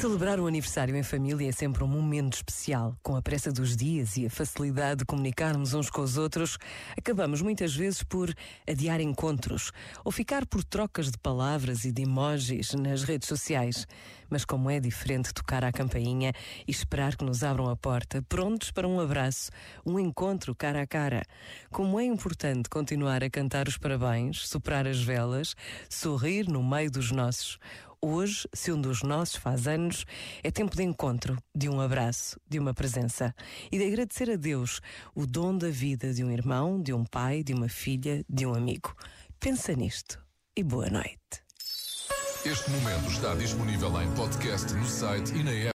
Celebrar o aniversário em família é sempre um momento especial. Com a pressa dos dias e a facilidade de comunicarmos uns com os outros, acabamos muitas vezes por adiar encontros ou ficar por trocas de palavras e de emojis nas redes sociais. Mas como é diferente tocar à campainha e esperar que nos abram a porta, prontos para um abraço, um encontro cara a cara. Como é importante continuar a cantar os parabéns, soprar as velas, sorrir no meio dos nossos. Hoje, se um dos nossos faz anos, é tempo de encontro, de um abraço, de uma presença e de agradecer a Deus o dom da vida de um irmão, de um pai, de uma filha, de um amigo. Pensa nisto e boa noite. Este momento está disponível em podcast no site e na app.